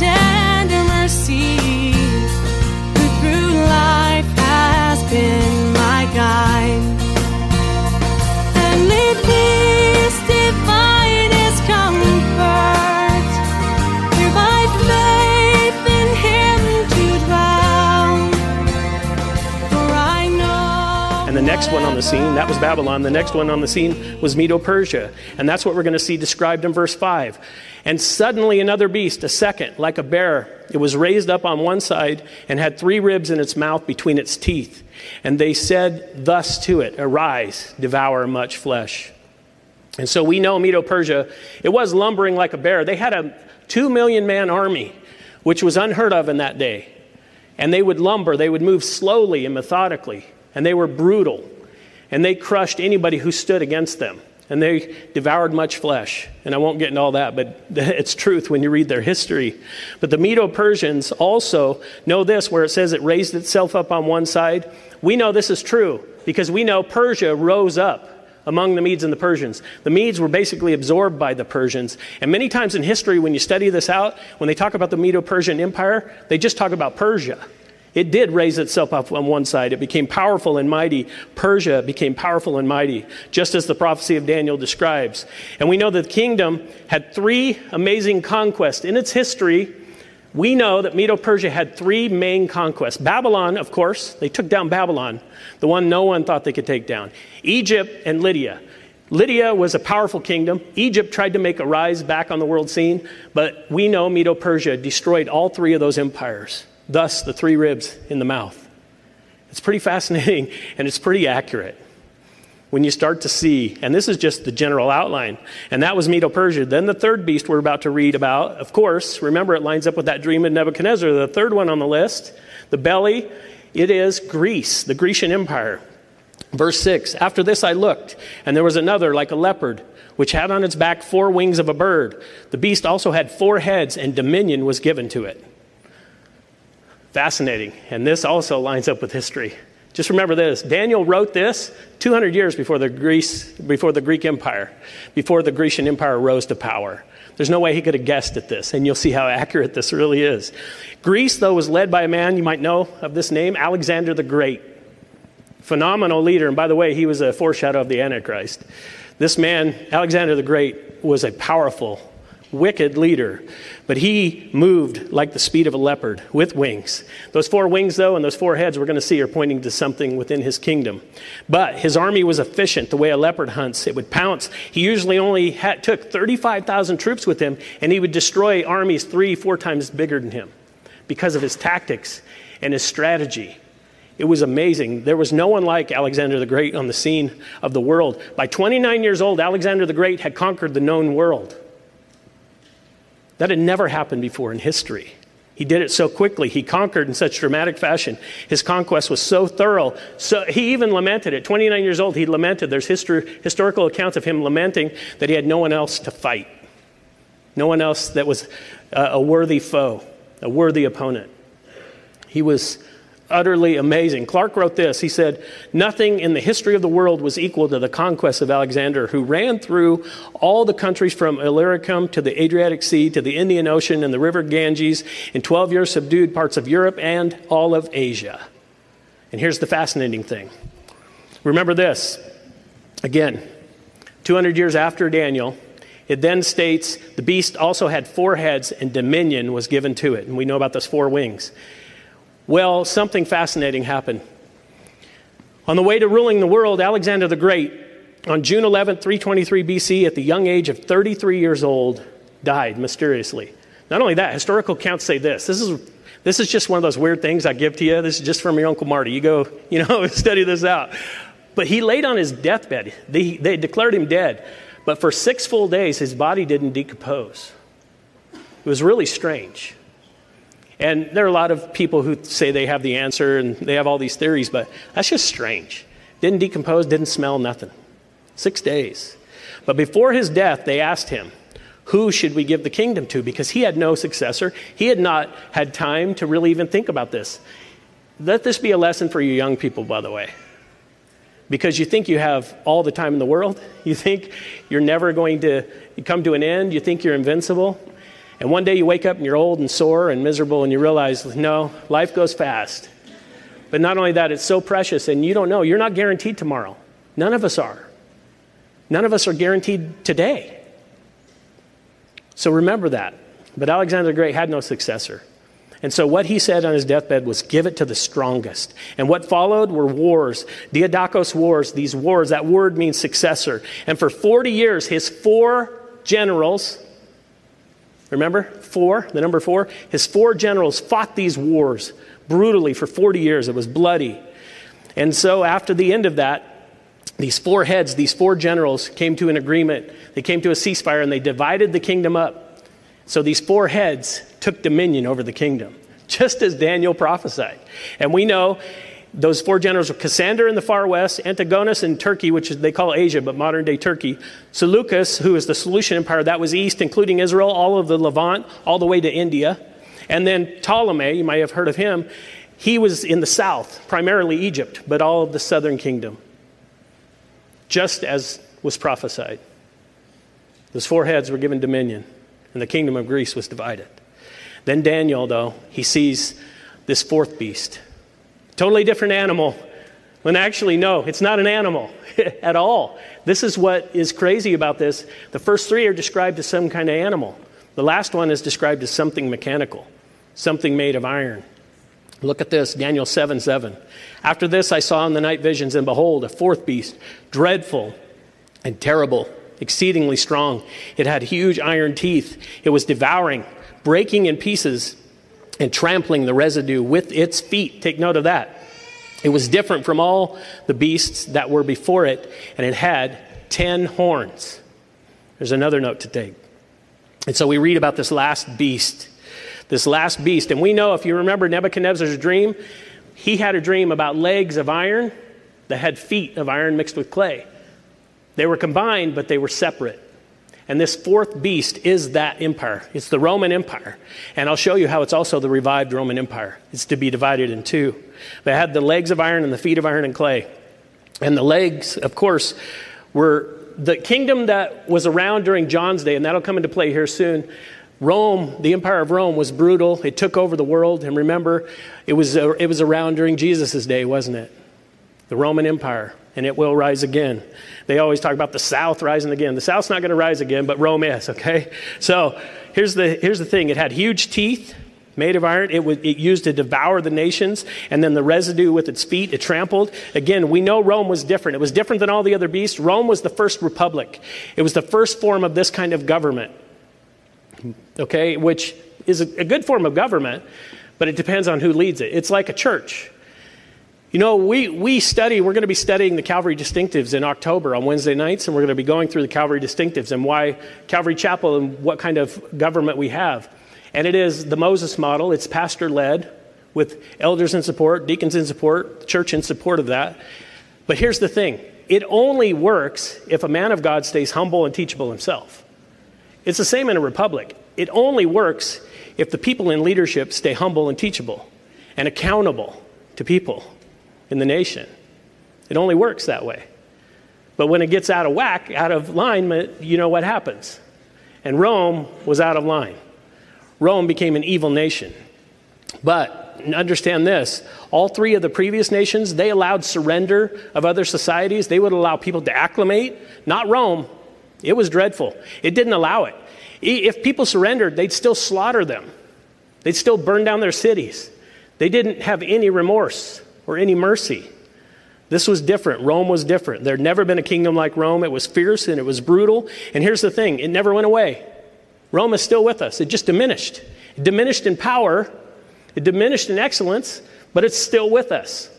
doubt next one on the scene, that was Babylon. The next one on the scene was Medo Persia. And that's what we're going to see described in verse 5. And suddenly another beast, a second, like a bear, it was raised up on one side and had three ribs in its mouth between its teeth. And they said thus to it Arise, devour much flesh. And so we know Medo Persia, it was lumbering like a bear. They had a two million man army, which was unheard of in that day. And they would lumber, they would move slowly and methodically, and they were brutal. And they crushed anybody who stood against them. And they devoured much flesh. And I won't get into all that, but it's truth when you read their history. But the Medo Persians also know this, where it says it raised itself up on one side. We know this is true because we know Persia rose up among the Medes and the Persians. The Medes were basically absorbed by the Persians. And many times in history, when you study this out, when they talk about the Medo Persian Empire, they just talk about Persia. It did raise itself up on one side. It became powerful and mighty. Persia became powerful and mighty, just as the prophecy of Daniel describes. And we know that the kingdom had three amazing conquests. In its history, we know that Medo Persia had three main conquests. Babylon, of course, they took down Babylon, the one no one thought they could take down. Egypt and Lydia. Lydia was a powerful kingdom. Egypt tried to make a rise back on the world scene, but we know Medo Persia destroyed all three of those empires, thus, the three ribs in the mouth. It's pretty fascinating and it's pretty accurate when you start to see, and this is just the general outline, and that was Medo Persia. Then the third beast we're about to read about, of course, remember it lines up with that dream of Nebuchadnezzar. The third one on the list, the belly, it is Greece, the Grecian Empire. Verse 6 After this I looked, and there was another like a leopard, which had on its back four wings of a bird. The beast also had four heads, and dominion was given to it. Fascinating. And this also lines up with history. Just remember this Daniel wrote this 200 years before the, Greece, before the Greek Empire, before the Grecian Empire rose to power. There's no way he could have guessed at this, and you'll see how accurate this really is. Greece, though, was led by a man you might know of this name, Alexander the Great. Phenomenal leader, and by the way, he was a foreshadow of the Antichrist. This man, Alexander the Great, was a powerful, wicked leader, but he moved like the speed of a leopard with wings. Those four wings, though, and those four heads we're going to see are pointing to something within his kingdom. But his army was efficient the way a leopard hunts. It would pounce. He usually only had, took 35,000 troops with him, and he would destroy armies three, four times bigger than him because of his tactics and his strategy. It was amazing. There was no one like Alexander the Great on the scene of the world. By 29 years old, Alexander the Great had conquered the known world. That had never happened before in history. He did it so quickly. He conquered in such dramatic fashion. His conquest was so thorough. So he even lamented it. 29 years old, he lamented. There's history, historical accounts of him lamenting that he had no one else to fight, no one else that was a, a worthy foe, a worthy opponent. He was utterly amazing. Clarke wrote this. He said, Nothing in the history of the world was equal to the conquest of Alexander, who ran through all the countries from Illyricum to the Adriatic Sea to the Indian Ocean and the river Ganges. In 12 years, subdued parts of Europe and all of Asia. And here's the fascinating thing remember this again, 200 years after Daniel. It then states the beast also had four heads and dominion was given to it. And we know about those four wings. Well, something fascinating happened. On the way to ruling the world, Alexander the Great, on June 11, 323 BC, at the young age of 33 years old, died mysteriously. Not only that, historical accounts say this. This is, this is just one of those weird things I give to you. This is just from your Uncle Marty. You go, you know, study this out. But he laid on his deathbed. They, they declared him dead. But for six full days, his body didn't decompose. It was really strange. And there are a lot of people who say they have the answer and they have all these theories, but that's just strange. Didn't decompose, didn't smell, nothing. Six days. But before his death, they asked him, Who should we give the kingdom to? Because he had no successor. He had not had time to really even think about this. Let this be a lesson for you young people, by the way. Because you think you have all the time in the world. You think you're never going to come to an end. You think you're invincible. And one day you wake up and you're old and sore and miserable and you realize, no, life goes fast. But not only that, it's so precious and you don't know. You're not guaranteed tomorrow. None of us are. None of us are guaranteed today. So remember that. But Alexander the Great had no successor. And so what he said on his deathbed was, give it to the strongest. And what followed were wars, Diadochos wars, these wars. That word means successor. And for 40 years, his four generals, remember, four, the number four, his four generals fought these wars brutally for 40 years. It was bloody. And so after the end of that, these four heads, these four generals came to an agreement. They came to a ceasefire and they divided the kingdom up. So these four heads took dominion over the kingdom, just as Daniel prophesied. And we know those four generals were Cassander in the far west, Antigonus in Turkey, which they call Asia, but modern day Turkey, Seleucus, who is the Seleucian Empire, that was east, including Israel, all of the Levant, all the way to India. And then Ptolemy, you might have heard of him, he was in the south, primarily Egypt, but all of the southern kingdom, just as was prophesied. Those four heads were given dominion, and the kingdom of Greece was divided. Then Daniel, though, he sees this fourth beast. Totally different animal. When actually, no, it's not an animal at all. This is what is crazy about this. The first three are described as some kind of animal, the last one is described as something mechanical, something made of iron. Look at this, Daniel 7 7. After this, I saw in the night visions, and behold, a fourth beast, dreadful and terrible, exceedingly strong. It had huge iron teeth. It was devouring, breaking in pieces, and trampling the residue with its feet. Take note of that. It was different from all the beasts that were before it, and it had ten horns. There's another note to take. And so we read about this last beast this last beast. And we know, if you remember Nebuchadnezzar's dream, he had a dream about legs of iron that had feet of iron mixed with clay. They were combined, but they were separate. And this fourth beast is that empire. It's the Roman Empire. And I'll show you how it's also the revived Roman Empire. It's to be divided in two. They had the legs of iron and the feet of iron and clay. And the legs, of course, were the kingdom that was around during John's day, and that'll come into play here soon. Rome, the Empire of Rome, was brutal. It took over the world. And remember, it was, uh, it was around during Jesus' day, wasn't it? The Roman Empire. And it will rise again. They always talk about the South rising again. The South's not going to rise again, but Rome is, okay? So here's the, here's the thing it had huge teeth made of iron. It, was, it used to devour the nations, and then the residue with its feet, it trampled. Again, we know Rome was different. It was different than all the other beasts. Rome was the first republic, it was the first form of this kind of government okay, which is a, a good form of government, but it depends on who leads it. It's like a church. You know, we, we study, we're going to be studying the Calvary distinctives in October on Wednesday nights, and we're going to be going through the Calvary distinctives and why Calvary Chapel and what kind of government we have. And it is the Moses model, it's pastor led with elders in support, deacons in support, church in support of that. But here's the thing it only works if a man of God stays humble and teachable himself. It's the same in a republic. It only works if the people in leadership stay humble and teachable and accountable to people in the nation. It only works that way. But when it gets out of whack, out of line, you know what happens. And Rome was out of line. Rome became an evil nation. But understand this all three of the previous nations, they allowed surrender of other societies. They would allow people to acclimate. Not Rome, it was dreadful. It didn't allow it. If people surrendered, they'd still slaughter them, they'd still burn down their cities. They didn't have any remorse or any mercy. This was different. Rome was different. There'd never been a kingdom like Rome. It was fierce and it was brutal. And here's the thing it never went away. Rome is still with us. It just diminished. It diminished in power, it diminished in excellence, but it's still with us.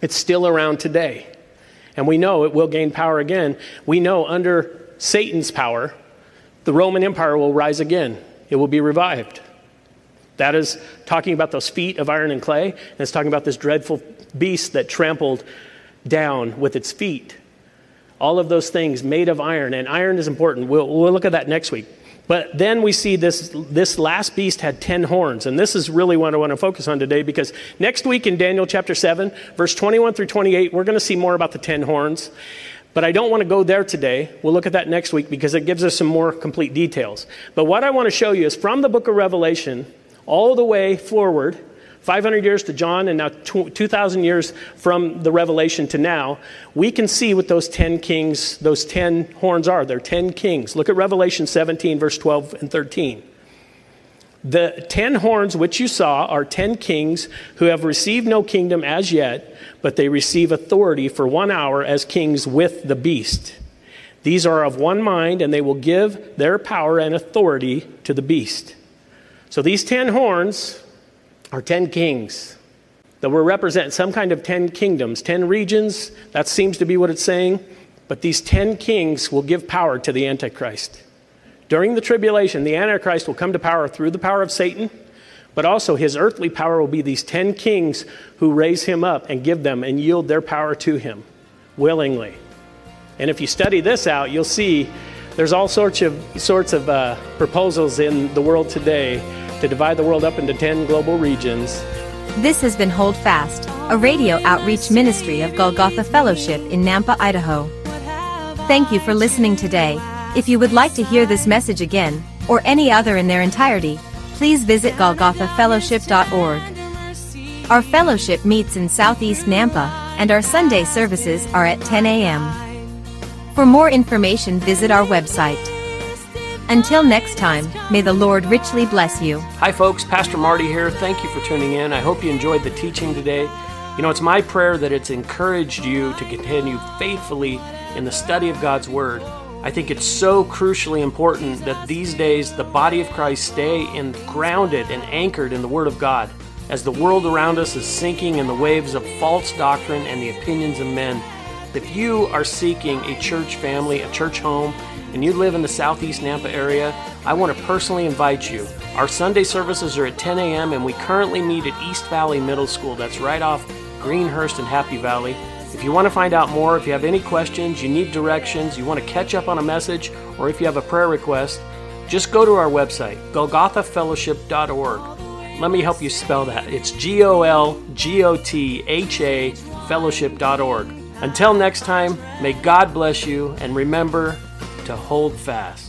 It's still around today. And we know it will gain power again. We know under Satan's power, the Roman Empire will rise again. it will be revived. That is talking about those feet of iron and clay, and it's talking about this dreadful beast that trampled down with its feet. All of those things made of iron, and iron is important. We'll, we'll look at that next week. But then we see this, this last beast had 10 horns. And this is really what I want to focus on today because next week in Daniel chapter 7, verse 21 through 28, we're going to see more about the 10 horns. But I don't want to go there today. We'll look at that next week because it gives us some more complete details. But what I want to show you is from the book of Revelation all the way forward 500 years to John and now 2,000 years from the revelation to now, we can see what those 10 kings, those 10 horns are. They're 10 kings. Look at Revelation 17, verse 12 and 13. The 10 horns which you saw are 10 kings who have received no kingdom as yet, but they receive authority for one hour as kings with the beast. These are of one mind, and they will give their power and authority to the beast. So these 10 horns are 10 kings that will represent some kind of 10 kingdoms, 10 regions. That seems to be what it's saying. But these 10 kings will give power to the Antichrist. During the tribulation, the Antichrist will come to power through the power of Satan, but also his earthly power will be these 10 kings who raise him up and give them and yield their power to him willingly. And if you study this out, you'll see there's all sorts of, sorts of uh, proposals in the world today to divide the world up into 10 global regions. This has been Hold Fast, a radio outreach ministry of Golgotha Fellowship in Nampa, Idaho. Thank you for listening today. If you would like to hear this message again, or any other in their entirety, please visit golgothafellowship.org. Our fellowship meets in Southeast Nampa, and our Sunday services are at 10 a.m. For more information, visit our website. Until next time, may the Lord richly bless you. Hi, folks. Pastor Marty here. Thank you for tuning in. I hope you enjoyed the teaching today. You know, it's my prayer that it's encouraged you to continue faithfully in the study of God's Word. I think it's so crucially important that these days the body of Christ stay in, grounded and anchored in the Word of God. As the world around us is sinking in the waves of false doctrine and the opinions of men, if you are seeking a church family, a church home, and you live in the southeast Nampa area, I want to personally invite you. Our Sunday services are at 10 a.m., and we currently meet at East Valley Middle School. That's right off Greenhurst and Happy Valley. If you want to find out more, if you have any questions, you need directions, you want to catch up on a message, or if you have a prayer request, just go to our website, golgothafellowship.org. Let me help you spell that. It's G O L G O T H A fellowship.org. Until next time, may God bless you, and remember, to hold fast.